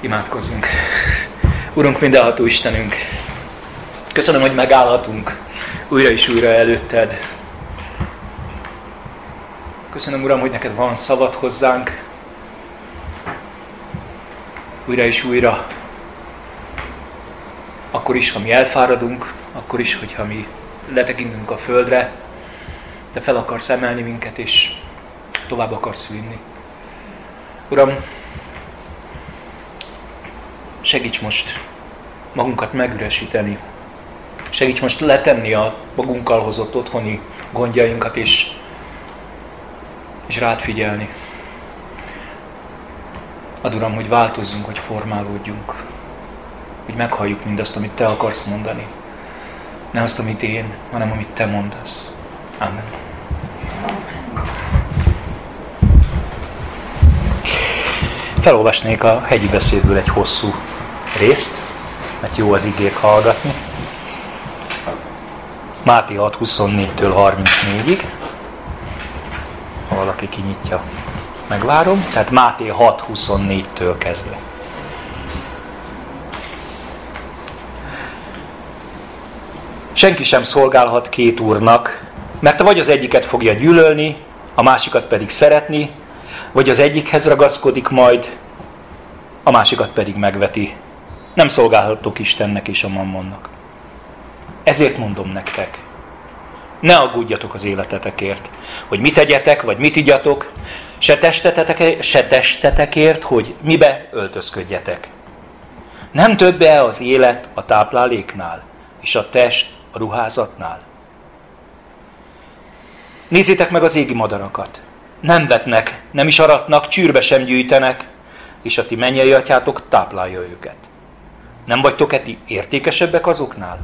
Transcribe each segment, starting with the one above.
Imádkozzunk. Urunk, mindenható Istenünk, köszönöm, hogy megállhatunk újra és újra előtted. Köszönöm, Uram, hogy neked van szavad hozzánk. Újra és újra. Akkor is, ha mi elfáradunk, akkor is, hogyha mi letekintünk a földre, de fel akarsz emelni minket, és tovább akarsz vinni. Uram, segíts most magunkat megüresíteni. Segíts most letenni a magunkkal hozott otthoni gondjainkat, és, és rád figyelni. Ad Uram, hogy változzunk, hogy formálódjunk. Hogy meghalljuk mindazt, amit Te akarsz mondani. Ne azt, amit én, hanem amit Te mondasz. Amen. Felolvasnék a hegyi beszédből egy hosszú részt, mert jó az igét hallgatni. Máté 6, 24-től 34-ig. Ha valaki kinyitja, megvárom. Tehát Máté 6, 24-től kezdve. Senki sem szolgálhat két úrnak, mert vagy az egyiket fogja gyűlölni, a másikat pedig szeretni, vagy az egyikhez ragaszkodik majd, a másikat pedig megveti. Nem szolgálhatok Istennek és a mammonnak. Ezért mondom nektek, ne aggódjatok az életetekért, hogy mit tegyetek, vagy mit igyatok, se testetetek, se testetekért, hogy mibe öltözködjetek. Nem többe az élet a tápláléknál, és a test a ruházatnál. Nézzétek meg az égi madarakat. Nem vetnek, nem is aratnak, csűrbe sem gyűjtenek, és a ti mennyei atyátok táplálja őket. Nem vagytok eti értékesebbek azoknál?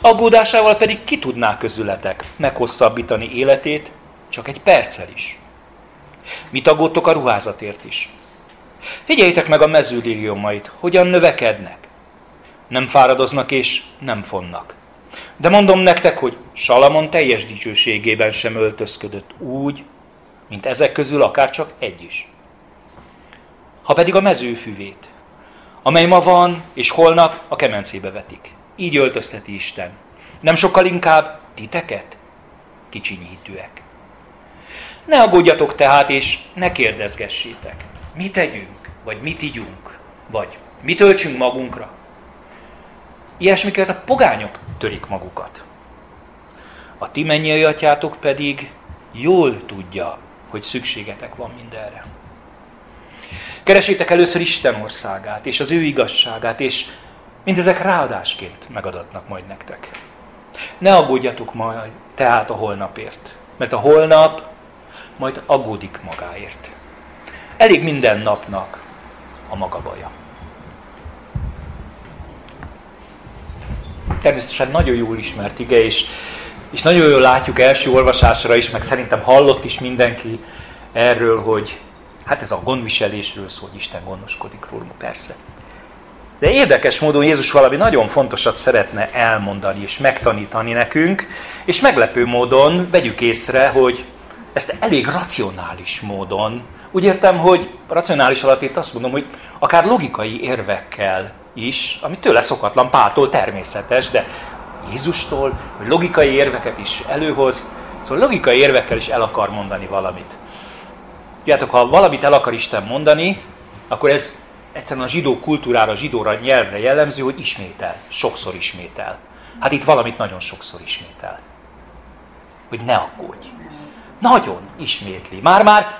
Aggódásával pedig ki tudná közületek meghosszabbítani életét csak egy perccel is? Mit aggódtok a ruházatért is? Figyeljétek meg a mezőlíriumait, hogyan növekednek. Nem fáradoznak és nem fonnak. De mondom nektek, hogy Salamon teljes dicsőségében sem öltözködött úgy, mint ezek közül akár csak egy is. Ha pedig a mezőfüvét, amely ma van, és holnap a kemencébe vetik. Így öltözteti Isten. Nem sokkal inkább titeket, kicsinyítőek. Ne aggódjatok tehát, és ne kérdezgessétek. Mit tegyünk, vagy mit igyunk, vagy mit töltsünk magunkra. Ilyesmiket a pogányok törik magukat. A ti mennyei atyátok pedig jól tudja, hogy szükségetek van mindenre. Keresétek először Isten országát, és az ő igazságát, és mindezek ráadásként megadatnak majd nektek. Ne aggódjatok majd tehát a holnapért, mert a holnap majd aggódik magáért. Elég minden napnak a maga baja. Természetesen nagyon jól ismert ige, és, és nagyon jól látjuk első olvasásra is, meg szerintem hallott is mindenki erről, hogy Hát ez a gondviselésről szól, hogy Isten gondoskodik rólunk, persze. De érdekes módon Jézus valami nagyon fontosat szeretne elmondani és megtanítani nekünk, és meglepő módon vegyük észre, hogy ezt elég racionális módon, úgy értem, hogy racionális alatt itt azt mondom, hogy akár logikai érvekkel is, ami tőle szokatlan, Páltól természetes, de Jézustól, hogy logikai érveket is előhoz, szóval logikai érvekkel is el akar mondani valamit. Tudjátok, ha valamit el akar Isten mondani, akkor ez egyszerűen a zsidó kultúrára, a zsidóra nyelvre jellemző, hogy ismétel, sokszor ismétel. Hát itt valamit nagyon sokszor ismétel. Hogy ne aggódj. Nagyon ismétli. Már-már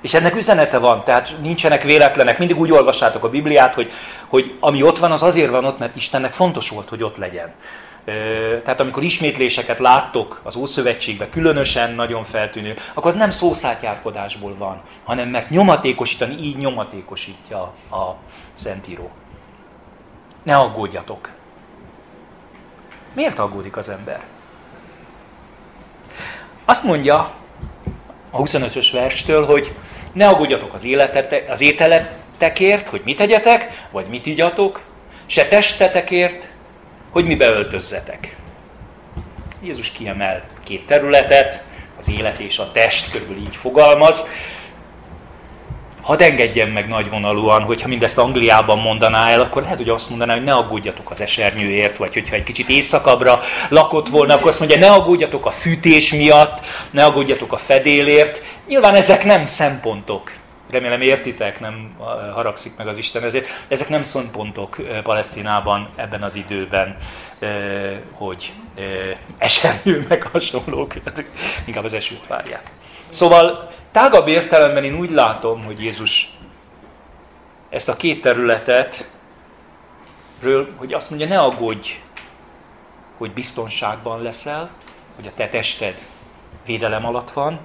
és ennek üzenete van, tehát nincsenek véletlenek. Mindig úgy olvassátok a Bibliát, hogy, hogy ami ott van, az azért van ott, mert Istennek fontos volt, hogy ott legyen. Tehát amikor ismétléseket láttok az Ószövetségben, különösen nagyon feltűnő, akkor az nem szószátjárkodásból van, hanem mert nyomatékosítani, így nyomatékosítja a Szentíró. Ne aggódjatok. Miért aggódik az ember? Azt mondja a 25-ös verstől, hogy ne aggódjatok az, életetek, az ételetekért, hogy mit tegyetek, vagy mit igyatok, se testetekért, hogy mi beöltözzetek. Jézus kiemel két területet, az élet és a test, körülbelül így fogalmaz. hadd engedjem meg nagyvonalúan, hogyha mindezt Angliában mondaná el, akkor lehet, hogy azt mondaná, hogy ne aggódjatok az esernyőért, vagy hogyha egy kicsit éjszakabbra lakott volna, akkor azt mondja, ne aggódjatok a fűtés miatt, ne aggódjatok a fedélért. Nyilván ezek nem szempontok. Remélem értitek, nem haragszik meg az Isten ezért. Ezek nem szempontok Palesztinában ebben az időben, hogy esernyő meg hasonlók, inkább az esőt várják. Szóval tágabb értelemben én úgy látom, hogy Jézus ezt a két területet, ről, hogy azt mondja, ne aggódj, hogy biztonságban leszel, hogy a te tested védelem alatt van,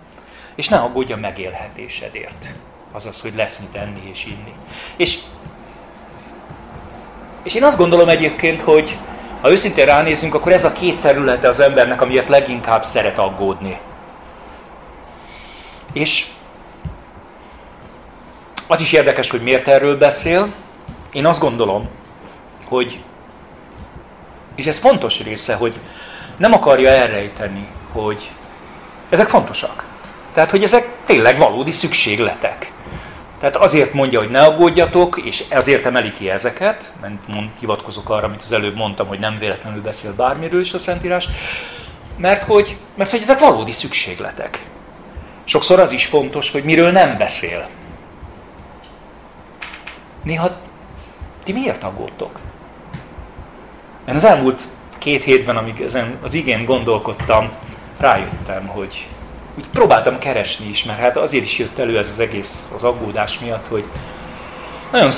és ne aggódj a megélhetésedért. Azaz, hogy lesz mit enni és inni. És, és én azt gondolom egyébként, hogy ha őszintén ránézünk, akkor ez a két területe az embernek, amiért leginkább szeret aggódni. És az is érdekes, hogy miért erről beszél. Én azt gondolom, hogy, és ez fontos része, hogy nem akarja elrejteni, hogy ezek fontosak. Tehát, hogy ezek tényleg valódi szükségletek. Tehát azért mondja, hogy ne aggódjatok, és azért emeli ki ezeket, mert hivatkozok arra, amit az előbb mondtam, hogy nem véletlenül beszél bármiről is a Szentírás, mert hogy, mert hogy ezek valódi szükségletek. Sokszor az is fontos, hogy miről nem beszél. Néha ti miért aggódtok? Én az elmúlt két hétben, amíg ezen az igén gondolkodtam, rájöttem, hogy úgy próbáltam keresni is, mert hát azért is jött elő ez az egész az aggódás miatt, hogy nagyon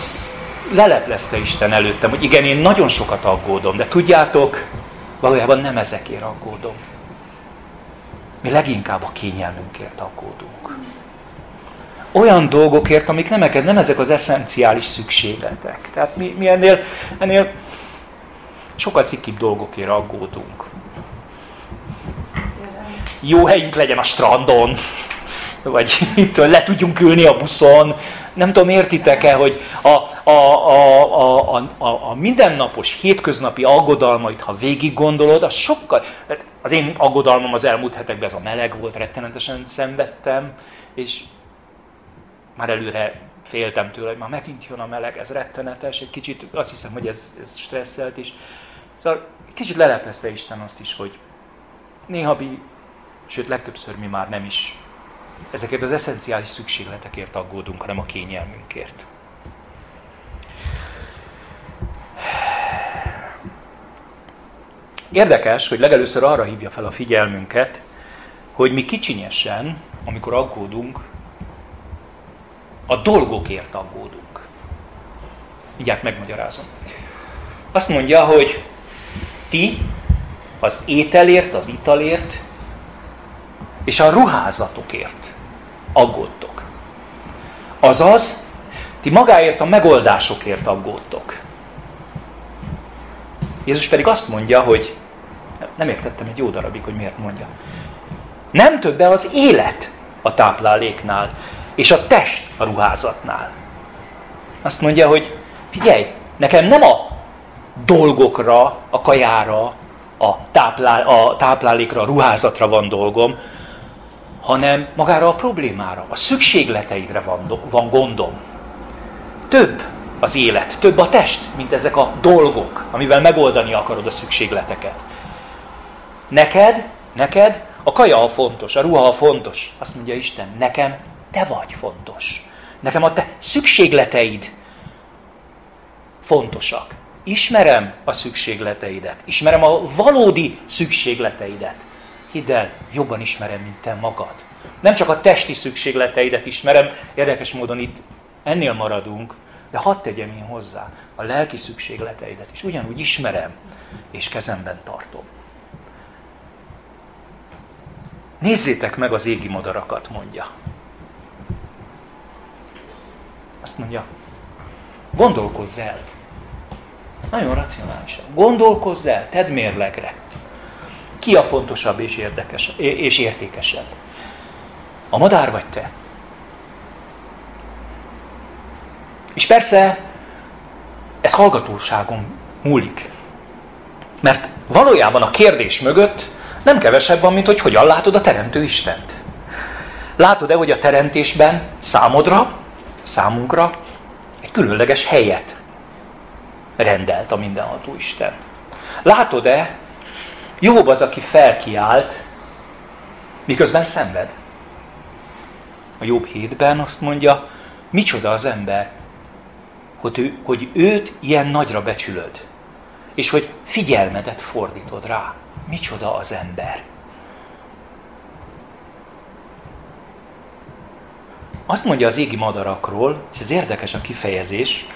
leleplezte Isten előttem, hogy igen, én nagyon sokat aggódom, de tudjátok, valójában nem ezekért aggódom. Mi leginkább a kényelmünkért aggódunk. Olyan dolgokért, amik nem, nem ezek az eszenciális szükségletek. Tehát mi, mi ennél, ennél sokkal cikkibb dolgokért aggódunk jó helyünk legyen a strandon, vagy itt le tudjunk ülni a buszon. Nem tudom, értitek-e, hogy a, a, a, a, a, a mindennapos, hétköznapi aggodalmait, ha végig gondolod, az sokkal... Hát az én aggodalmam az elmúlt hetekben ez a meleg volt, rettenetesen szenvedtem, és már előre féltem tőle, hogy már megint jön a meleg, ez rettenetes, egy kicsit azt hiszem, hogy ez, ez stresszelt is. Szóval kicsit lelepezte Isten azt is, hogy néha sőt legtöbbször mi már nem is ezekért az eszenciális szükségletekért aggódunk, hanem a kényelmünkért. Érdekes, hogy legelőször arra hívja fel a figyelmünket, hogy mi kicsinyesen, amikor aggódunk, a dolgokért aggódunk. Mindjárt megmagyarázom. Azt mondja, hogy ti az ételért, az italért és a ruházatokért aggódtok. Azaz, ti magáért a megoldásokért aggódtok. Jézus pedig azt mondja, hogy nem értettem egy jó darabig, hogy miért mondja. Nem többe az élet a tápláléknál, és a test a ruházatnál. Azt mondja, hogy figyelj, nekem nem a dolgokra, a kajára, a, táplál, a táplálékra, a ruházatra van dolgom, hanem magára a problémára, a szükségleteidre van, van gondom. Több az élet, több a test, mint ezek a dolgok, amivel megoldani akarod a szükségleteket. Neked, neked a kaja a fontos, a ruha a fontos. Azt mondja Isten, nekem te vagy fontos. Nekem a te szükségleteid fontosak. Ismerem a szükségleteidet. Ismerem a valódi szükségleteidet. Hidd el, jobban ismerem, mint te magad. Nem csak a testi szükségleteidet ismerem, érdekes módon itt ennél maradunk, de hadd tegyem én hozzá a lelki szükségleteidet is. Ugyanúgy ismerem, és kezemben tartom. Nézzétek meg az égi madarakat, mondja. Azt mondja, gondolkozz el. Nagyon racionálisan. Gondolkozz el, tedd mérlegre. Ki a fontosabb és, érdekes, és értékesebb? A madár vagy te? És persze ez hallgatóságon múlik. Mert valójában a kérdés mögött nem kevesebb van, mint hogy hogyan látod a Teremtő Istent. Látod-e, hogy a teremtésben számodra számunkra egy különleges helyet rendelt a mindenható Isten. Látod-e, Jobb az, aki felkiált, miközben szenved. A Jobb hétben azt mondja, micsoda az ember, hogy, ő, hogy őt ilyen nagyra becsülöd, és hogy figyelmedet fordítod rá. Micsoda az ember. Azt mondja az égi madarakról, és ez érdekes a kifejezés,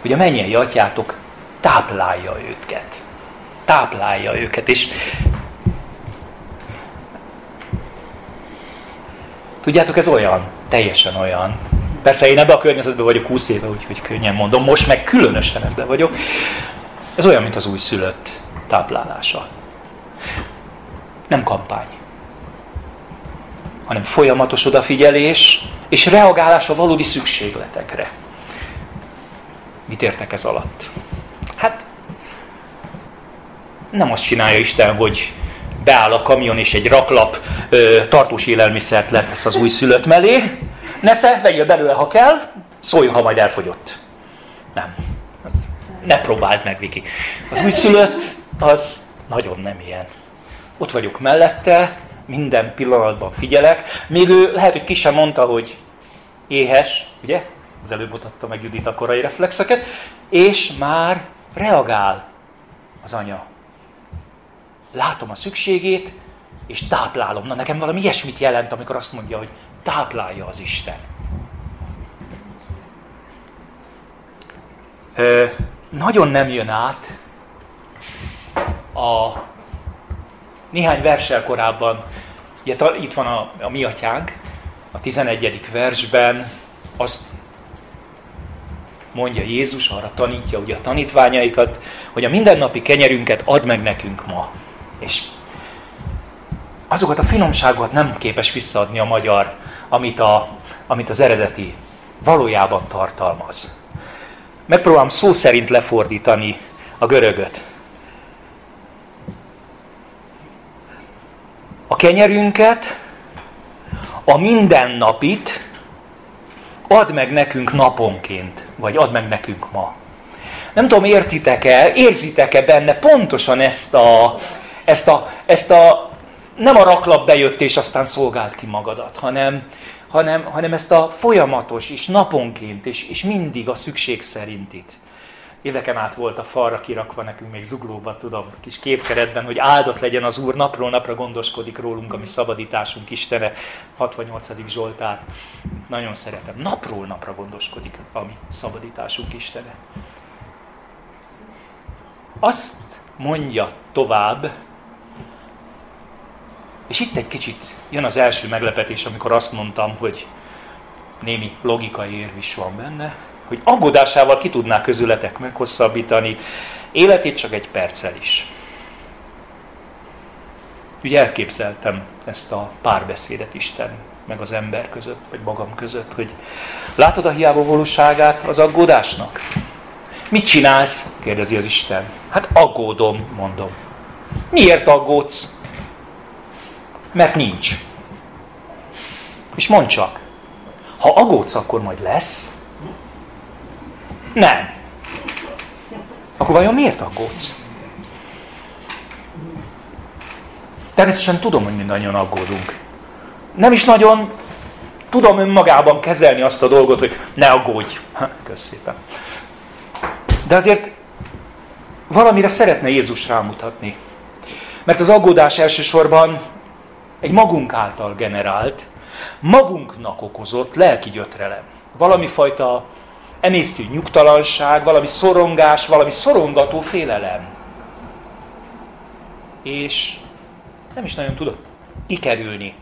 hogy a mennyei atyátok táplálja őket. Táplálja őket, és tudjátok, ez olyan, teljesen olyan. Persze én ebbe a környezetben vagyok 20 éve, úgyhogy könnyen mondom, most meg különösen ebbe vagyok. Ez olyan, mint az újszülött táplálása. Nem kampány, hanem folyamatos odafigyelés és reagálás a valódi szükségletekre. Mit értek ez alatt? Hát nem azt csinálja Isten, hogy beáll a kamion és egy raklap ö, tartós élelmiszert letesz az új szülött mellé. Nesze, vegyél belőle, ha kell, szóljon, ha majd elfogyott. Nem. Ne próbáld meg, Viki. Az új szülött, az nagyon nem ilyen. Ott vagyok mellette, minden pillanatban figyelek. Még ő lehet, hogy ki sem mondta, hogy éhes, ugye? Az előbb mutatta meg Judit a korai reflexeket, és már reagál az anya. Látom a szükségét, és táplálom. Na nekem valami ilyesmit jelent, amikor azt mondja, hogy táplálja az Isten. Ö, nagyon nem jön át a néhány versel korábban, itt van a, a mi atyánk, a 11. versben azt mondja Jézus, arra tanítja ugye a tanítványaikat, hogy a mindennapi kenyerünket add meg nekünk ma. És azokat a finomságokat nem képes visszaadni a magyar, amit, a, amit az eredeti valójában tartalmaz. Megpróbálom szó szerint lefordítani a görögöt. A kenyerünket, a mindennapit add meg nekünk naponként, vagy add meg nekünk ma. Nem tudom, értitek-e, érzitek-e benne pontosan ezt a, ezt a, ezt a nem a raklap bejött és aztán szolgált ki magadat, hanem, hanem, hanem ezt a folyamatos és naponként és, és mindig a szükség szerintit éveken át volt a falra kirakva nekünk még zuglóban, tudom, kis képkeretben, hogy áldott legyen az Úr, napról napra gondoskodik rólunk, ami szabadításunk Istene, 68. Zsoltár. Nagyon szeretem. Napról napra gondoskodik, ami szabadításunk Istene. Azt mondja tovább, és itt egy kicsit jön az első meglepetés, amikor azt mondtam, hogy némi logikai érv is van benne, hogy aggódásával ki tudná közületek meghosszabbítani életét csak egy perccel is. Ugye elképzeltem ezt a párbeszédet Isten meg az ember között, vagy magam között, hogy látod a hiába valóságát az aggódásnak? Mit csinálsz? kérdezi az Isten. Hát aggódom, mondom. Miért aggódsz? Mert nincs. És mondd csak, ha aggódsz, akkor majd lesz, nem. Akkor vajon miért aggódsz? Természetesen tudom, hogy mindannyian aggódunk. Nem is nagyon tudom önmagában kezelni azt a dolgot, hogy ne aggódj. Köszépen. De azért valamire szeretne Jézus rámutatni. Mert az aggódás elsősorban egy magunk által generált, magunknak okozott lelki gyötrelem. Valami fajta emésztő nyugtalanság, valami szorongás, valami szorongató félelem. És nem is nagyon tudok kikerülni.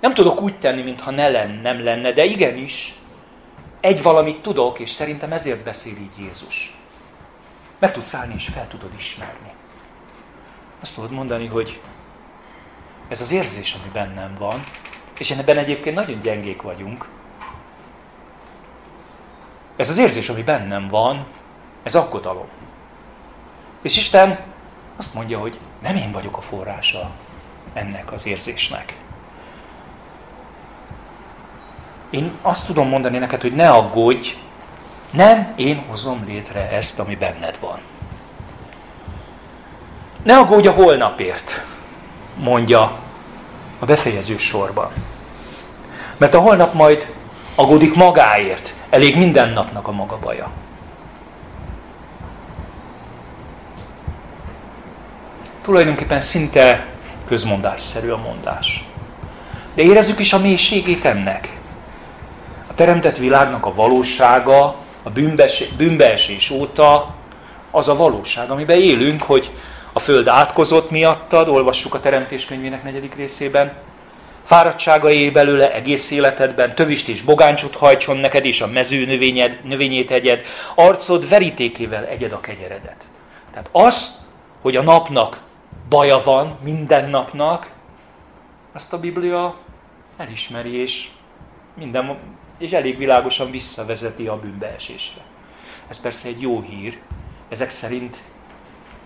Nem tudok úgy tenni, mintha ne lenne, nem lenne, de igenis, egy valamit tudok, és szerintem ezért beszél így Jézus. Meg tudsz állni, és fel tudod ismerni. Azt tudod mondani, hogy ez az érzés, ami bennem van, és én ebben egyébként nagyon gyengék vagyunk, ez az érzés, ami bennem van, ez aggodalom. És Isten azt mondja, hogy nem én vagyok a forrása ennek az érzésnek. Én azt tudom mondani neked, hogy ne aggódj, nem én hozom létre ezt, ami benned van. Ne aggódj a holnapért, mondja a befejező sorban. Mert a holnap majd aggódik magáért, elég minden napnak a maga baja. Tulajdonképpen szinte közmondásszerű a mondás. De érezzük is a mélységét ennek. A teremtett világnak a valósága, a bűnbeesés óta az a valóság, amiben élünk, hogy a föld átkozott miattad, olvassuk a Teremtés könyvének negyedik részében, fáradtságai belőle egész életedben, tövist és bogáncsot hajtson neked, és a mező növényed, növényét egyed, arcod verítékével egyed a kegyeredet. Tehát az, hogy a napnak baja van, minden napnak, azt a Biblia elismeri, és, minden, és elég világosan visszavezeti a bűnbeesésre. Ez persze egy jó hír, ezek szerint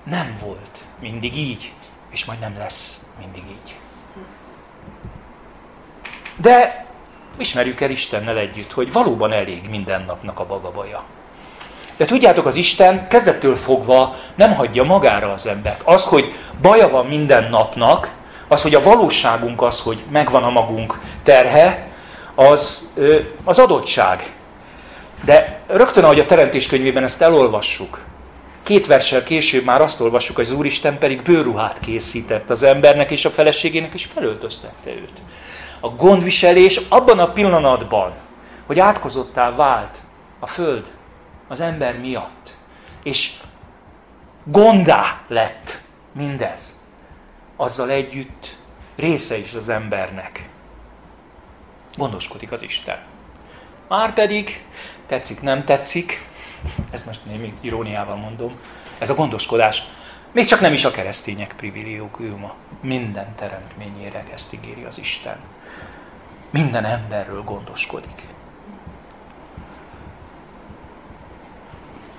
nem volt mindig így, és majd nem lesz mindig így. De ismerjük el Istennel együtt, hogy valóban elég minden napnak a bagabaja. De tudjátok, az Isten kezdettől fogva nem hagyja magára az embert. Az, hogy baja van minden napnak, az, hogy a valóságunk az, hogy megvan a magunk terhe, az, az adottság. De rögtön, ahogy a Teremtés könyvében ezt elolvassuk, Két versel később már azt olvassuk, hogy az Úristen pedig bőruhát készített az embernek és a feleségének, és felöltöztette őt. A gondviselés abban a pillanatban, hogy átkozottá vált a föld az ember miatt, és gondá lett mindez, azzal együtt része is az embernek. Gondoskodik az Isten. Márpedig, tetszik, nem tetszik, ezt most némi iróniával mondom, ez a gondoskodás még csak nem is a keresztények privilégiuma. Minden teremtményére ezt ígéri az Isten. Minden emberről gondoskodik.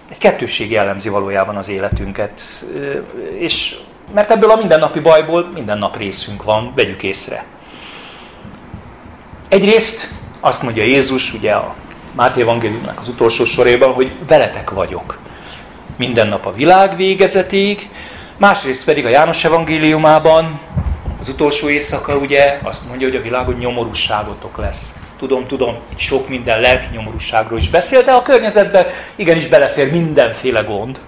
Egy kettősség jellemzi valójában az életünket, és mert ebből a mindennapi bajból minden nap részünk van, vegyük észre. Egyrészt azt mondja Jézus, ugye a Máté Evangéliumnak az utolsó sorében, hogy veletek vagyok. Minden nap a világ végezetig, másrészt pedig a János Evangéliumában az utolsó éjszaka ugye azt mondja, hogy a világon nyomorúságotok lesz. Tudom, tudom, itt sok minden lelki nyomorúságról is beszél, de a környezetben igenis belefér mindenféle gond.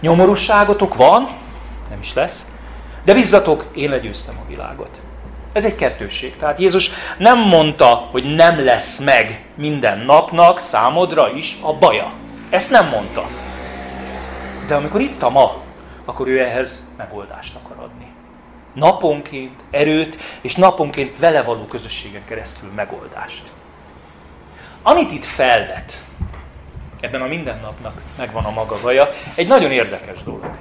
Nyomorúságotok van, nem is lesz, de bizzatok, én legyőztem a világot. Ez egy kettősség. Tehát Jézus nem mondta, hogy nem lesz meg minden napnak számodra is a baja. Ezt nem mondta. De amikor itt a ma, akkor ő ehhez megoldást akar adni. Naponként erőt, és naponként vele való közösségen keresztül megoldást. Amit itt felvet, ebben a mindennapnak megvan a maga vaja, egy nagyon érdekes dolog.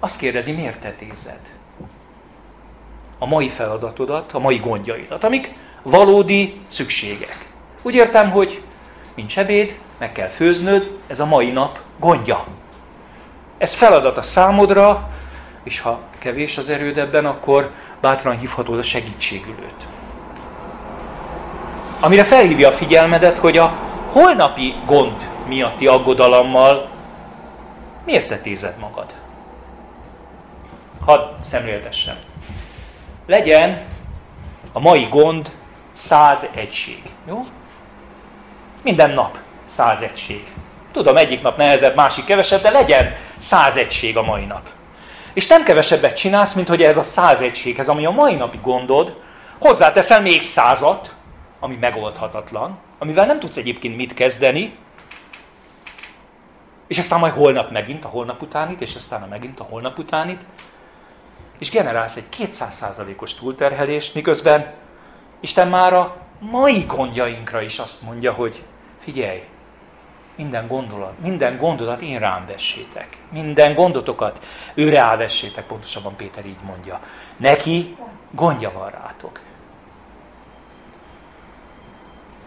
Azt kérdezi, miért tetézed? a mai feladatodat, a mai gondjaidat, amik valódi szükségek. Úgy értem, hogy nincs ebéd, meg kell főznöd, ez a mai nap gondja. Ez feladat a számodra, és ha kevés az erőd ebben, akkor bátran hívhatod a segítségülőt. Amire felhívja a figyelmedet, hogy a holnapi gond miatti aggodalommal miért tetézed magad? Hadd szemléltessem legyen a mai gond száz egység. Jó? Minden nap száz egység. Tudom, egyik nap nehezebb, másik kevesebb, de legyen száz egység a mai nap. És nem kevesebbet csinálsz, mint hogy ez a száz egységhez, ami a mai napi gondod, hozzáteszel még százat, ami megoldhatatlan, amivel nem tudsz egyébként mit kezdeni, és aztán majd holnap megint a holnap utánit, és aztán a megint a holnap utánit, és generálsz egy 200%-os túlterhelést, miközben Isten már a mai gondjainkra is azt mondja, hogy figyelj, minden gondolat, minden gondodat én rám vessétek. Minden gondotokat őre elvessétek, pontosabban Péter így mondja. Neki gondja van rátok.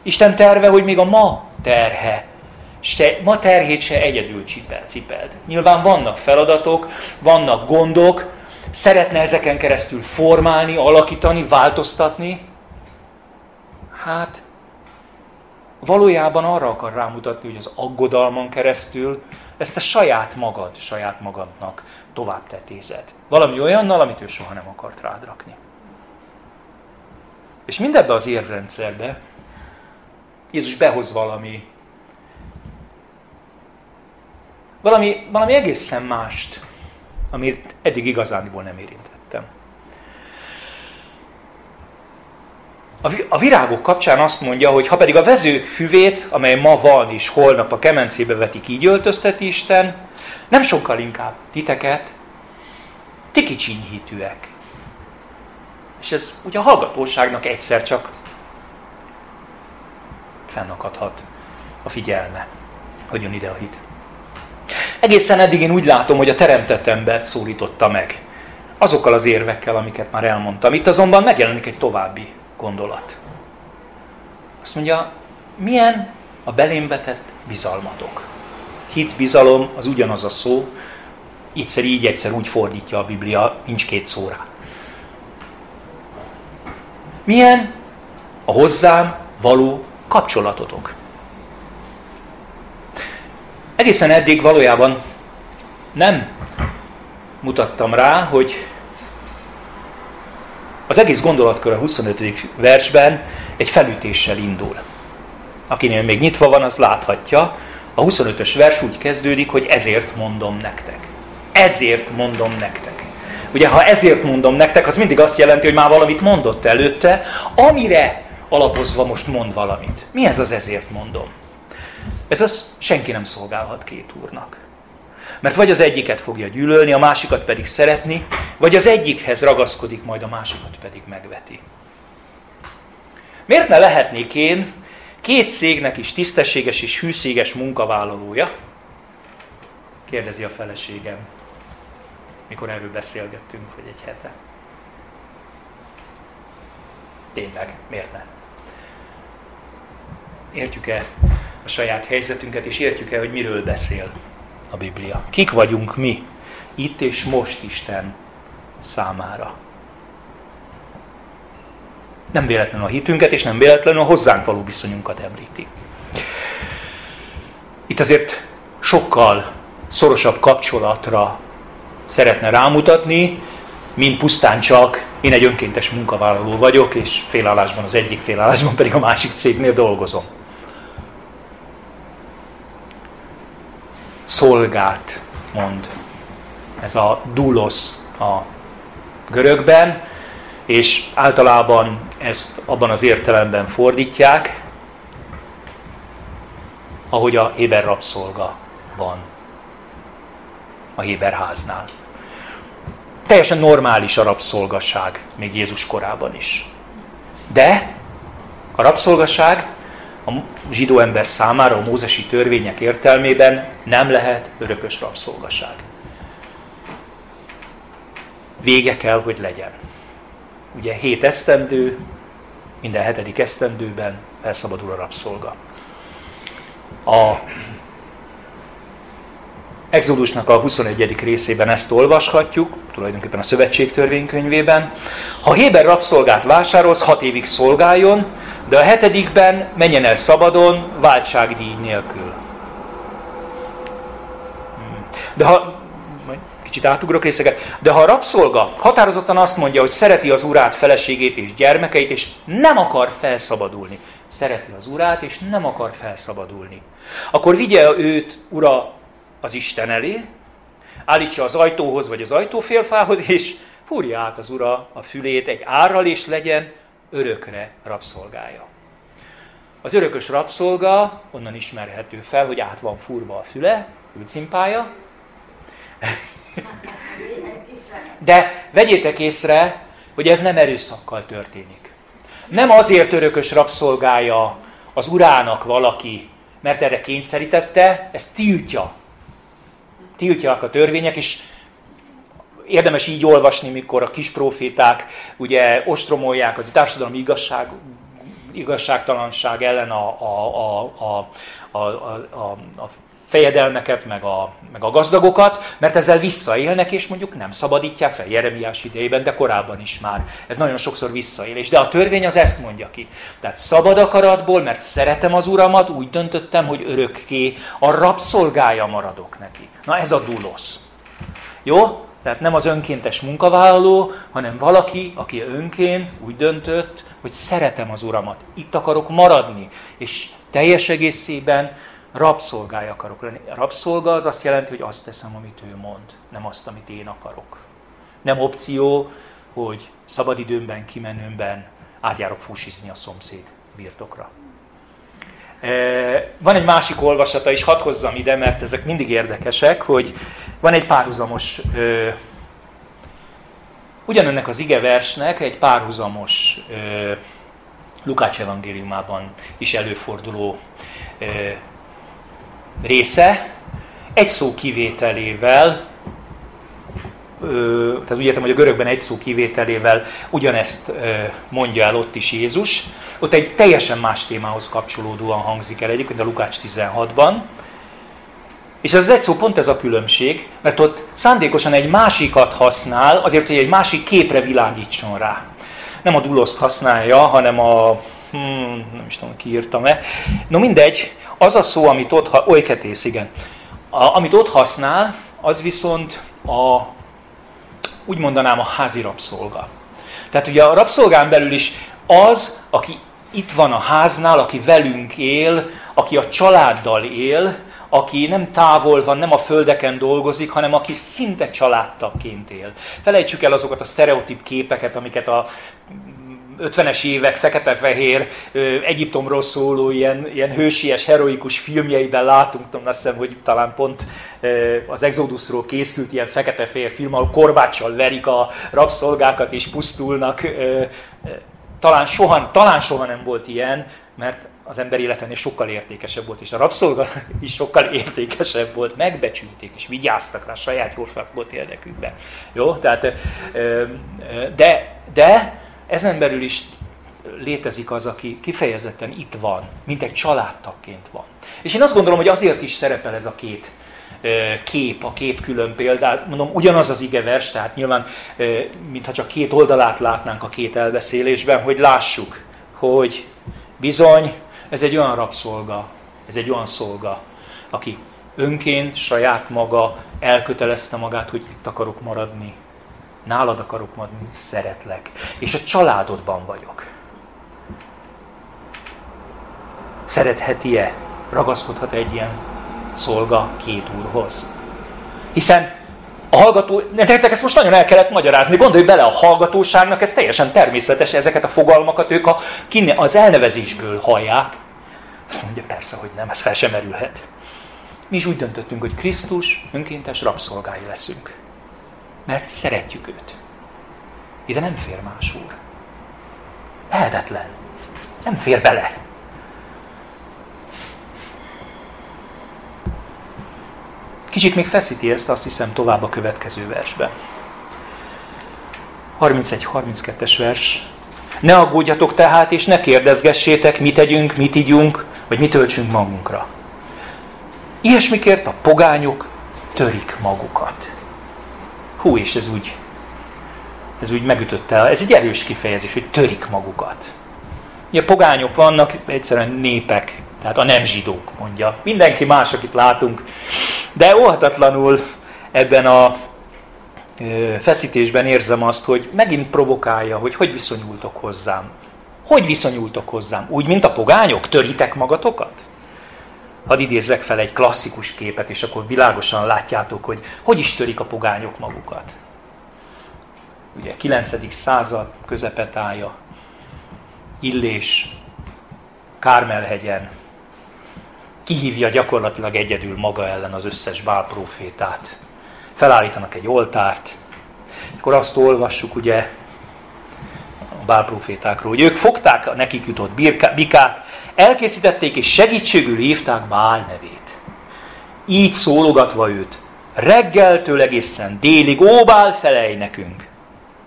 Isten terve, hogy még a ma terhe, se, ma terhét se egyedül cipel, cipeld. Nyilván vannak feladatok, vannak gondok, szeretne ezeken keresztül formálni, alakítani, változtatni, hát valójában arra akar rámutatni, hogy az aggodalmon keresztül ezt a saját magad, saját magadnak tovább tetézed. Valami olyannal, amit ő soha nem akart rád rakni. És mindebbe az érvrendszerbe Jézus behoz valami, valami, valami egészen mást, amit eddig igazániból nem érintettem. A virágok kapcsán azt mondja, hogy ha pedig a vezők füvét, amely ma van és holnap a kemencébe vetik, így öltözteti Isten, nem sokkal inkább titeket, ti kicsinyhítőek. És ez ugye a hallgatóságnak egyszer csak fennakadhat a figyelme, hogy jön ide a hit. Egészen eddig én úgy látom, hogy a teremtett embert szólította meg. Azokkal az érvekkel, amiket már elmondtam. Itt azonban megjelenik egy további gondolat. Azt mondja, milyen a belém vetett bizalmatok. Hit, bizalom, az ugyanaz a szó, egyszer így, egyszer úgy fordítja a Biblia, nincs két szóra. Milyen a hozzám való kapcsolatotok? Egészen eddig valójában nem mutattam rá, hogy az egész gondolatkör a 25. versben egy felütéssel indul. Akinél még nyitva van, az láthatja. A 25-ös vers úgy kezdődik, hogy ezért mondom nektek. Ezért mondom nektek. Ugye, ha ezért mondom nektek, az mindig azt jelenti, hogy már valamit mondott előtte, amire alapozva most mond valamit. Mi ez az ezért mondom? Ez az, senki nem szolgálhat két úrnak. Mert vagy az egyiket fogja gyűlölni, a másikat pedig szeretni, vagy az egyikhez ragaszkodik, majd a másikat pedig megveti. Miért ne lehetnék én két cégnek is tisztességes és hűséges munkavállalója? Kérdezi a feleségem, mikor erről beszélgettünk, hogy egy hete. Tényleg, miért ne? Értjük-e a saját helyzetünket, és értjük-e, hogy miről beszél a Biblia. Kik vagyunk mi, itt és most Isten számára. Nem véletlenül a hitünket, és nem véletlenül a hozzánk való viszonyunkat említi. Itt azért sokkal szorosabb kapcsolatra szeretne rámutatni, mint pusztán csak én egy önkéntes munkavállaló vagyok, és félállásban az egyik, félállásban pedig a másik cégnél dolgozom. Szolgát mond. Ez a dulos a görögben, és általában ezt abban az értelemben fordítják, ahogy a Héber rabszolga van a Héber háznál. Teljesen normális a rabszolgaság, még Jézus korában is. De a rabszolgaság a zsidó ember számára a mózesi törvények értelmében nem lehet örökös rabszolgaság. Vége kell, hogy legyen. Ugye hét esztendő, minden hetedik esztendőben felszabadul a rabszolga. A Exodusnak a 21. részében ezt olvashatjuk, tulajdonképpen a Szövetség törvénykönyvében. Ha Héber rabszolgát vásárolsz, hat évig szolgáljon, de a hetedikben menjen el szabadon, váltságdíj nélkül. Hmm. De ha, kicsit átugrok részeket, de ha a rabszolga határozottan azt mondja, hogy szereti az urát, feleségét és gyermekeit, és nem akar felszabadulni, szereti az urát, és nem akar felszabadulni, akkor vigye őt, ura, az Isten elé, állítsa az ajtóhoz vagy az ajtófélfához, és fúrja át az ura a fülét egy árral, és legyen örökre rabszolgája. Az örökös rabszolga onnan ismerhető fel, hogy át van furva a füle, fülcimpája. De vegyétek észre, hogy ez nem erőszakkal történik. Nem azért örökös rabszolgája az urának valaki, mert erre kényszerítette, ez tiltja. Tiltják a törvények, és érdemes így olvasni, mikor a kis proféták ugye ostromolják az társadalmi igazság, igazságtalanság ellen a, a, a, a, a, a, a fejedelmeket, meg a, meg a gazdagokat, mert ezzel visszaélnek, és mondjuk nem szabadítják fel Jeremiás idejében, de korábban is már. Ez nagyon sokszor visszaélés. De a törvény az ezt mondja ki. Tehát szabad akaratból, mert szeretem az uramat, úgy döntöttem, hogy örökké a rabszolgája maradok neki. Na ez a dulosz. Jó? Tehát nem az önkéntes munkavállaló, hanem valaki, aki önként úgy döntött, hogy szeretem az uramat, itt akarok maradni, és teljes egészében rabszolgája akarok lenni. A rabszolga az azt jelenti, hogy azt teszem, amit ő mond, nem azt, amit én akarok. Nem opció, hogy szabadidőmben, kimenőmben átjárok fusizni a szomszéd birtokra. Van egy másik olvasata is, hadd hozzam ide, mert ezek mindig érdekesek, hogy van egy párhuzamos, ugyanennek az ige versnek egy párhuzamos Lukács evangéliumában is előforduló része, egy szó kivételével, tehát úgy értem, hogy a görögben egy szó kivételével ugyanezt mondja el ott is Jézus. Ott egy teljesen más témához kapcsolódóan hangzik el egyébként a Lukács 16-ban. És ez egy szó pont ez a különbség, mert ott szándékosan egy másikat használ, azért, hogy egy másik képre világítson rá. Nem a duloszt használja, hanem a... Hmm, nem is tudom, kiírtam-e. No mindegy, az a szó, amit ott... Oly ketész, igen. A, amit ott használ, az viszont a... Úgy mondanám, a házi rabszolga. Tehát ugye a rabszolgán belül is az, aki itt van a háznál, aki velünk él, aki a családdal él, aki nem távol van, nem a földeken dolgozik, hanem aki szinte családtagként él. Felejtsük el azokat a sztereotíp képeket, amiket a 50-es évek fekete-fehér Egyiptomról szóló ilyen, ilyen hősies, heroikus filmjeiben látunk, tudom, azt hiszem, hogy talán pont az Exodusról készült ilyen fekete-fehér film, ahol korbáccsal verik a rabszolgákat és pusztulnak. Talán soha, talán soha nem volt ilyen, mert az ember életenél sokkal értékesebb volt, és a rabszolga is sokkal értékesebb volt, megbecsülték, és vigyáztak rá saját jól felfogott érdekükben. Jó? Tehát, de, de ezen belül is létezik az, aki kifejezetten itt van, mint egy családtagként van. És én azt gondolom, hogy azért is szerepel ez a két kép, a két külön példát. Mondom, ugyanaz az igevers, tehát nyilván, mintha csak két oldalát látnánk a két elbeszélésben, hogy lássuk, hogy bizony, ez egy olyan rabszolga, ez egy olyan szolga, aki önként, saját maga elkötelezte magát, hogy itt akarok maradni, nálad akarok maradni, szeretlek, és a családodban vagyok. Szeretheti-e, ragaszkodhat egy ilyen szolga két úrhoz? Hiszen a hallgató, nektek ezt most nagyon el kellett magyarázni, gondolj bele, a hallgatóságnak ez teljesen természetes, ezeket a fogalmakat ők a, az elnevezésből hallják. Azt mondja, persze, hogy nem, ez fel sem merülhet. Mi is úgy döntöttünk, hogy Krisztus önkéntes rabszolgái leszünk. Mert szeretjük őt. Ide nem fér más úr. Lehetetlen. Nem fér bele. Kicsit még feszíti ezt, azt hiszem, tovább a következő versben. 31-32-es vers. Ne aggódjatok tehát, és ne kérdezgessétek, mit tegyünk, mit ígyunk, vagy mit töltsünk magunkra. Ilyesmikért a pogányok törik magukat. Hú, és ez úgy, ez úgy megütötte. Ez egy erős kifejezés, hogy törik magukat. Ugye pogányok vannak, egyszerűen népek, tehát a nem zsidók mondja. Mindenki más, akit látunk. De óhatatlanul ebben a feszítésben érzem azt, hogy megint provokálja, hogy hogy viszonyultok hozzám. Hogy viszonyultok hozzám? Úgy, mint a pogányok? Töritek magatokat? Hadd idézzek fel egy klasszikus képet, és akkor világosan látjátok, hogy hogy is törik a pogányok magukat. Ugye 9. század közepetája, Illés, Kármelhegyen, kihívja gyakorlatilag egyedül maga ellen az összes bálprofétát. Felállítanak egy oltárt, akkor azt olvassuk ugye a bálprofétákról, hogy ők fogták a nekik jutott bikát, elkészítették és segítségül hívták Bál nevét. Így szólogatva őt, reggeltől egészen délig, ó Bál, felej nekünk.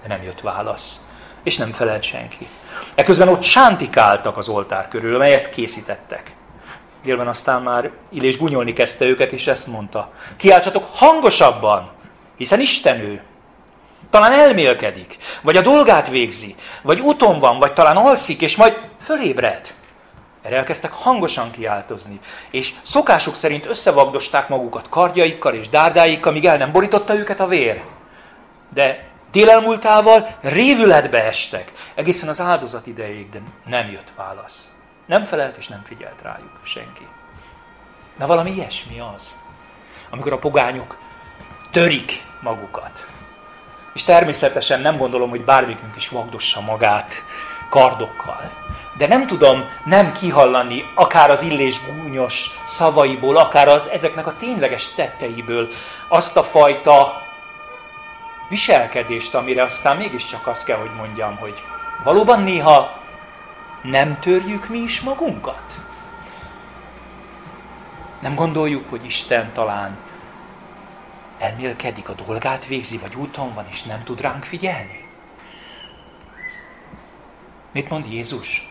De nem jött válasz, és nem felelt senki. Eközben ott sántikáltak az oltár körül, melyet készítettek. Délben aztán már Illés gunyolni kezdte őket, és ezt mondta. Kiáltsatok hangosabban, hiszen Isten ő. Talán elmélkedik, vagy a dolgát végzi, vagy úton van, vagy talán alszik, és majd fölébred. Erre elkezdtek hangosan kiáltozni, és szokásuk szerint összevagdosták magukat kardjaikkal és dárdáikkal, míg el nem borította őket a vér. De délelmúltával révületbe estek, egészen az áldozat idejéig, de nem jött válasz. Nem felelt és nem figyelt rájuk senki. Na valami ilyesmi az, amikor a pogányok törik magukat. És természetesen nem gondolom, hogy bármikünk is vagdossa magát kardokkal. De nem tudom nem kihallani akár az illés gúnyos szavaiból, akár az, ezeknek a tényleges tetteiből azt a fajta viselkedést, amire aztán mégiscsak azt kell, hogy mondjam, hogy valóban néha nem törjük mi is magunkat? Nem gondoljuk, hogy Isten talán elmélkedik, a dolgát végzi, vagy úton van, és nem tud ránk figyelni? Mit mond Jézus?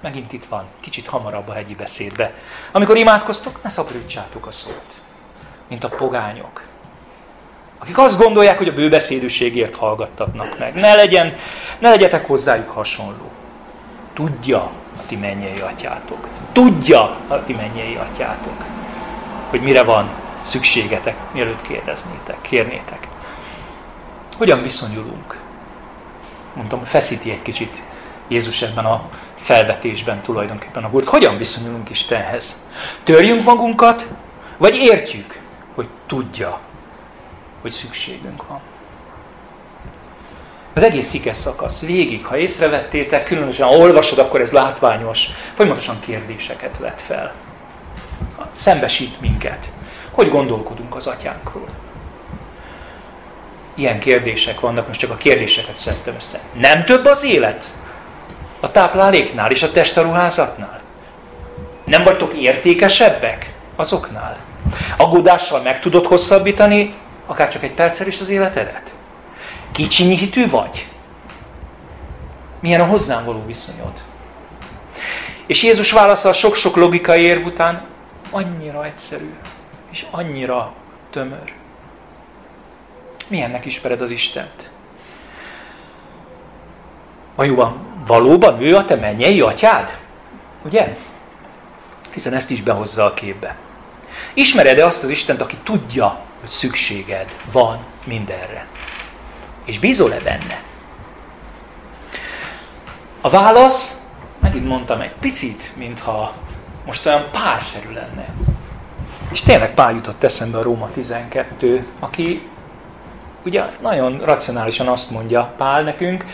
Megint itt van, kicsit hamarabb a hegyi beszédbe. Amikor imádkoztok, ne szaporítsátok a szót, mint a pogányok. Akik azt gondolják, hogy a bőbeszédűségért hallgattatnak meg. Ne, legyen, ne legyetek hozzájuk hasonló. Tudja a ti mennyei atyátok. Tudja a ti mennyei atyátok, hogy mire van szükségetek, mielőtt kérdeznétek, kérnétek. Hogyan viszonyulunk? Mondtam, feszíti egy kicsit Jézus ebben a felvetésben tulajdonképpen a húrt. Hogyan viszonyulunk Istenhez? Törjünk magunkat, vagy értjük, hogy tudja, hogy szükségünk van? Az egész szikes szakasz végig, ha észrevettétek, különösen ha olvasod, akkor ez látványos, folyamatosan kérdéseket vet fel. Szembesít minket. Hogy gondolkodunk az atyánkról? Ilyen kérdések vannak, most csak a kérdéseket szedtem össze. Nem több az élet? A tápláléknál és a testaruházatnál? Nem vagytok értékesebbek azoknál? Aggódással meg tudod hosszabbítani akár csak egy perccel is az életedet? Kicsinyi hitű vagy? Milyen a hozzám való viszonyod? És Jézus válasza sok-sok logikai érv után annyira egyszerű, és annyira tömör. Milyennek ismered az Istent? Vajon valóban ő a te mennyei atyád? Ugye? Hiszen ezt is behozza a képbe. Ismered-e azt az Istent, aki tudja, hogy szükséged van mindenre? És bízol-e benne? A válasz, megint mondtam, egy picit, mintha most olyan pálszerű lenne. És tényleg Pál jutott eszembe a Róma 12, aki ugye nagyon racionálisan azt mondja Pál nekünk,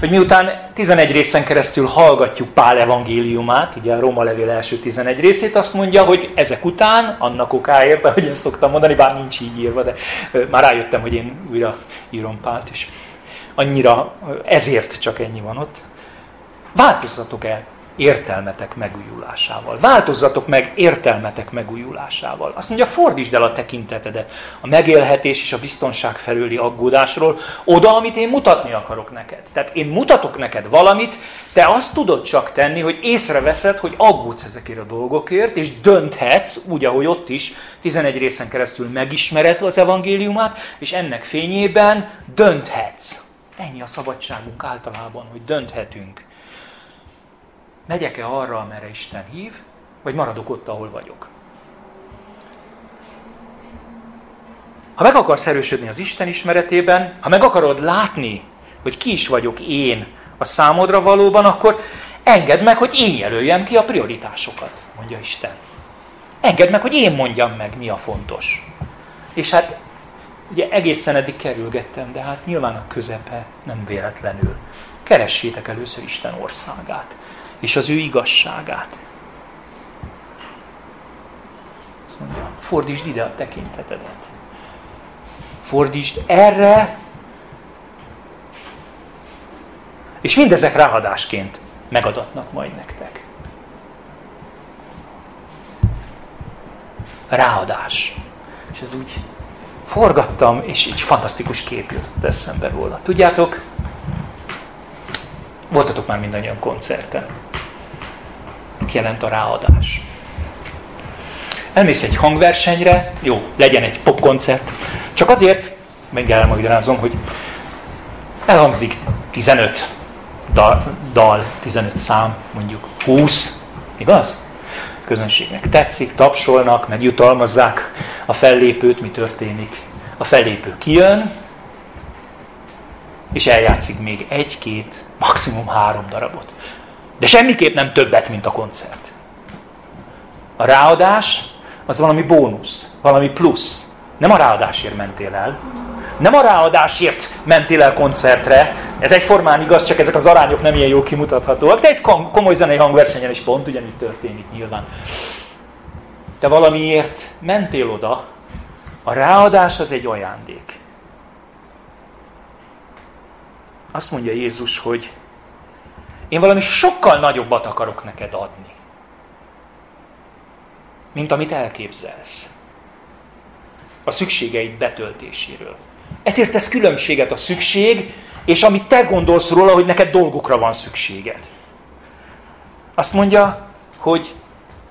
hogy miután 11 részen keresztül hallgatjuk Pál evangéliumát, ugye a Róma levél első 11 részét, azt mondja, hogy ezek után, annak okáért, ahogy én szoktam mondani, bár nincs így írva, de már rájöttem, hogy én újra írom Pált, és annyira ezért csak ennyi van ott. Változzatok el értelmetek megújulásával. Változzatok meg értelmetek megújulásával. Azt mondja, fordítsd el a tekintetedet a megélhetés és a biztonság felüli aggódásról oda, amit én mutatni akarok neked. Tehát én mutatok neked valamit, te azt tudod csak tenni, hogy észreveszed, hogy aggódsz ezekért a dolgokért, és dönthetsz, úgy, ahogy ott is, 11 részen keresztül megismered az evangéliumát, és ennek fényében dönthetsz. Ennyi a szabadságunk általában, hogy dönthetünk. Megyek-e arra, amerre Isten hív, vagy maradok ott, ahol vagyok? Ha meg akarsz erősödni az Isten ismeretében, ha meg akarod látni, hogy ki is vagyok én a számodra valóban, akkor engedd meg, hogy én jelöljem ki a prioritásokat, mondja Isten. Engedd meg, hogy én mondjam meg, mi a fontos. És hát ugye egészen eddig kerülgettem, de hát nyilván a közepe nem véletlenül. Keressétek először Isten országát és az ő igazságát. Azt mondja, fordítsd ide a tekintetedet. Fordítsd erre, és mindezek ráadásként megadatnak majd nektek. Ráadás. És ez úgy forgattam, és egy fantasztikus kép jutott eszembe róla. Tudjátok, voltatok már mindannyian koncerten mit jelent a ráadás. elmész egy hangversenyre, jó, legyen egy popkoncert, csak azért, meg elmagyarázom, hogy elhangzik 15 dal, dal, 15 szám, mondjuk 20, igaz? közönségnek tetszik, tapsolnak, megjutalmazzák a fellépőt, mi történik. A fellépő kijön, és eljátszik még egy-két, maximum három darabot. De semmiképp nem többet, mint a koncert. A ráadás az valami bónusz, valami plusz. Nem a ráadásért mentél el, nem a ráadásért mentél el koncertre, ez egyformán igaz, csak ezek az arányok nem ilyen jól kimutathatóak, de egy komoly zenei hangversenyen is pont ugyanígy történik nyilván. Te valamiért mentél oda, a ráadás az egy ajándék. Azt mondja Jézus, hogy én valami sokkal nagyobbat akarok neked adni, mint amit elképzelsz a szükségeid betöltéséről. Ezért tesz különbséget a szükség, és amit te gondolsz róla, hogy neked dolgokra van szükséged. Azt mondja, hogy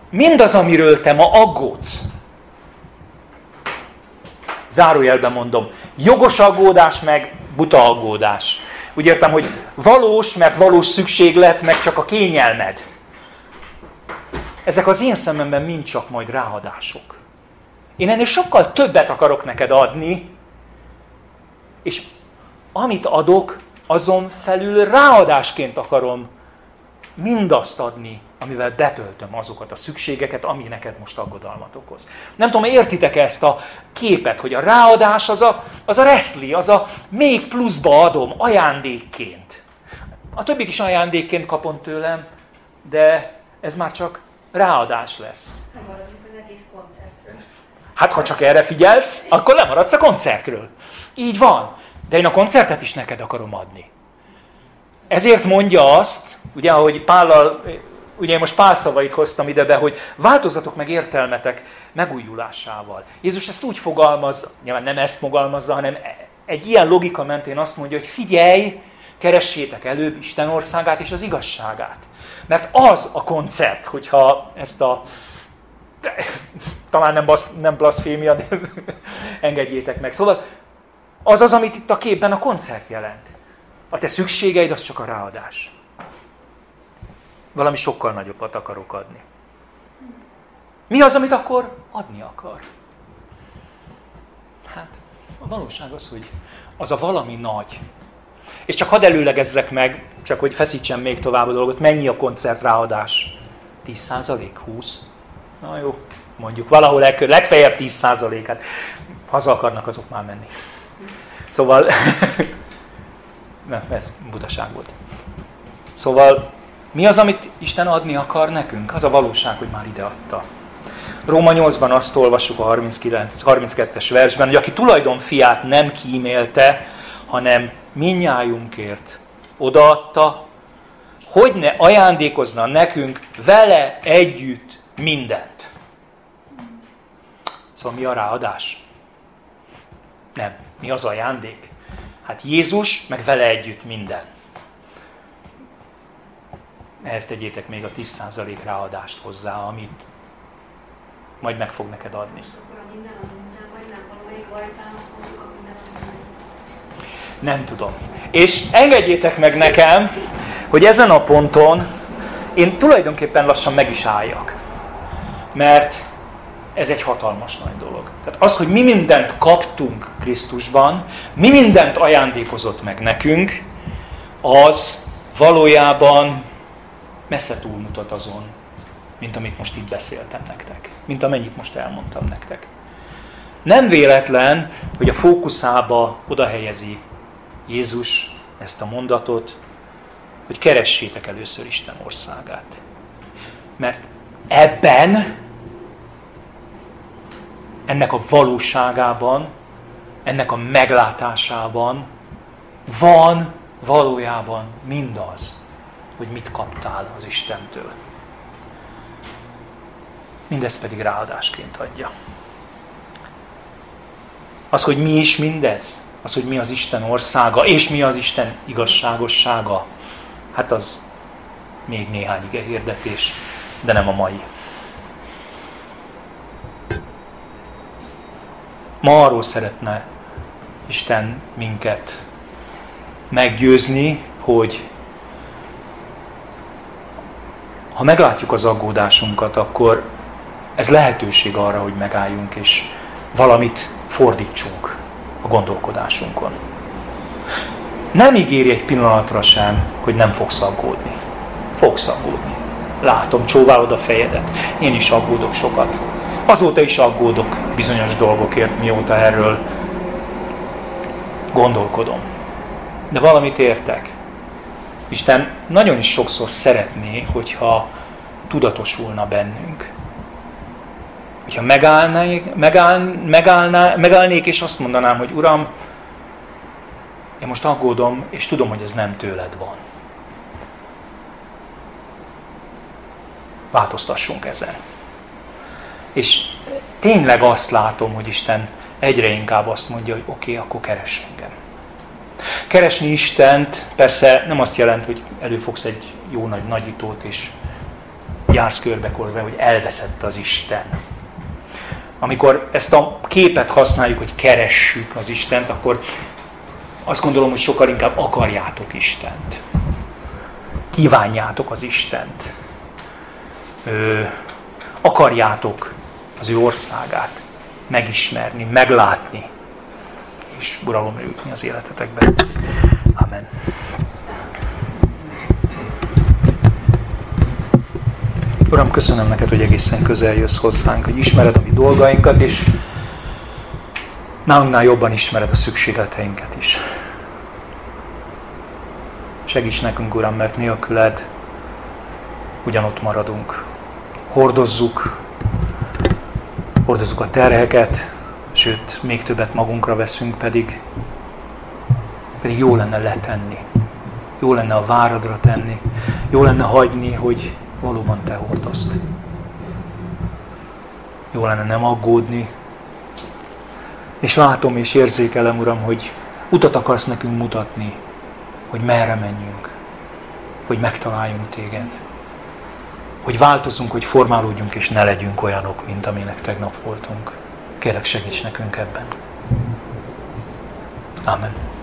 mindaz, amiről te ma aggódsz, zárójelben mondom, jogos aggódás meg buta aggódás. Úgy értem, hogy valós, mert valós szükséglet, meg csak a kényelmed. Ezek az én szememben mind csak majd ráadások. Én ennél sokkal többet akarok neked adni, és amit adok, azon felül ráadásként akarom mindazt adni, amivel betöltöm azokat a szükségeket, ami neked most aggodalmat okoz. Nem tudom, értitek ezt a képet, hogy a ráadás az a, az a reszli, az a még pluszba adom ajándékként. A többit is ajándékként kapom tőlem, de ez már csak ráadás lesz. Hát, ha csak erre figyelsz, akkor lemaradsz a koncertről. Így van. De én a koncertet is neked akarom adni. Ezért mondja azt, ugye, ahogy Pállal, ugye most Pál szavait hoztam ide be, hogy változatok meg értelmetek megújulásával. Jézus ezt úgy fogalmaz, nyilván nem ezt fogalmazza, hanem egy ilyen logika mentén azt mondja, hogy figyelj, keressétek előbb Isten országát és az igazságát. Mert az a koncert, hogyha ezt a talán nem, basz, nem blaszfémia, de engedjétek meg. Szóval az az, amit itt a képben a koncert jelent. A te szükségeid, az csak a ráadás. Valami sokkal nagyobbat akarok adni. Mi az, amit akkor adni akar? Hát, a valóság az, hogy az a valami nagy. És csak hadd előlegezzek meg, csak hogy feszítsem még tovább a dolgot, mennyi a koncert ráadás? 10 20 Na jó, mondjuk valahol elkör, legfeljebb 10 hát haza akarnak azok már menni. Szóval, nem, ez butaság volt. Szóval, mi az, amit Isten adni akar nekünk? Az a valóság, hogy már ide adta. Róma 8-ban azt olvassuk a 39, 32-es versben, hogy aki tulajdon fiát nem kímélte, hanem minnyájunkért odaadta, hogy ne ajándékozna nekünk vele együtt mindent. Szóval mi a ráadás? Nem. Mi az ajándék? Hát Jézus, meg vele együtt minden. Ehhez tegyétek még a 10% ráadást hozzá, amit majd meg fog neked adni. Nem tudom. És engedjétek meg nekem, hogy ezen a ponton én tulajdonképpen lassan meg is álljak. Mert ez egy hatalmas nagy dolog. Tehát az, hogy mi mindent kaptunk Krisztusban, mi mindent ajándékozott meg nekünk, az valójában messze túlmutat azon, mint amit most itt beszéltem nektek, mint amennyit most elmondtam nektek. Nem véletlen, hogy a fókuszába oda helyezi Jézus ezt a mondatot, hogy keressétek először Isten országát. Mert ebben ennek a valóságában, ennek a meglátásában van valójában mindaz, hogy mit kaptál az Istentől. Mindez pedig ráadásként adja. Az, hogy mi is mindez, az, hogy mi az Isten országa, és mi az Isten igazságossága, hát az még néhány ige hirdetés, de nem a mai. Ma arról szeretne Isten minket meggyőzni, hogy ha meglátjuk az aggódásunkat, akkor ez lehetőség arra, hogy megálljunk és valamit fordítsunk a gondolkodásunkon. Nem ígéri egy pillanatra sem, hogy nem fogsz aggódni. Fogsz aggódni. Látom, csóválod a fejedet. Én is aggódok sokat. Azóta is aggódok bizonyos dolgokért, mióta erről gondolkodom. De valamit értek. Isten nagyon is sokszor szeretné, hogyha tudatosulna bennünk. Hogyha megállnék, megáll, megállná, megállnék és azt mondanám, hogy Uram, én most aggódom, és tudom, hogy ez nem tőled van. Változtassunk ezen. És tényleg azt látom, hogy Isten egyre inkább azt mondja, hogy oké, okay, akkor keres engem. Keresni Istent persze nem azt jelenti, hogy előfogsz egy jó nagy nagyítót, és jársz körbe-körbe, hogy elveszett az Isten. Amikor ezt a képet használjuk, hogy keressük az Istent, akkor azt gondolom, hogy sokkal inkább akarjátok Istent. Kívánjátok az Istent. Ö, akarjátok az ő országát megismerni, meglátni, és uralomra jutni az életetekben. Amen. Uram, köszönöm neked, hogy egészen közel jössz hozzánk, hogy ismered a mi dolgainkat, és nálunknál jobban ismered a szükségleteinket is. Segíts nekünk, Uram, mert nélküled ugyanott maradunk. Hordozzuk, hordozzuk a terheket, sőt, még többet magunkra veszünk, pedig, pedig jó lenne letenni. Jó lenne a váradra tenni. Jó lenne hagyni, hogy valóban te hordozd. Jó lenne nem aggódni. És látom és érzékelem, Uram, hogy utat akarsz nekünk mutatni, hogy merre menjünk, hogy megtaláljunk téged, hogy változunk, hogy formálódjunk, és ne legyünk olyanok, mint amilyenek tegnap voltunk. Kérlek, segíts nekünk ebben. Amen.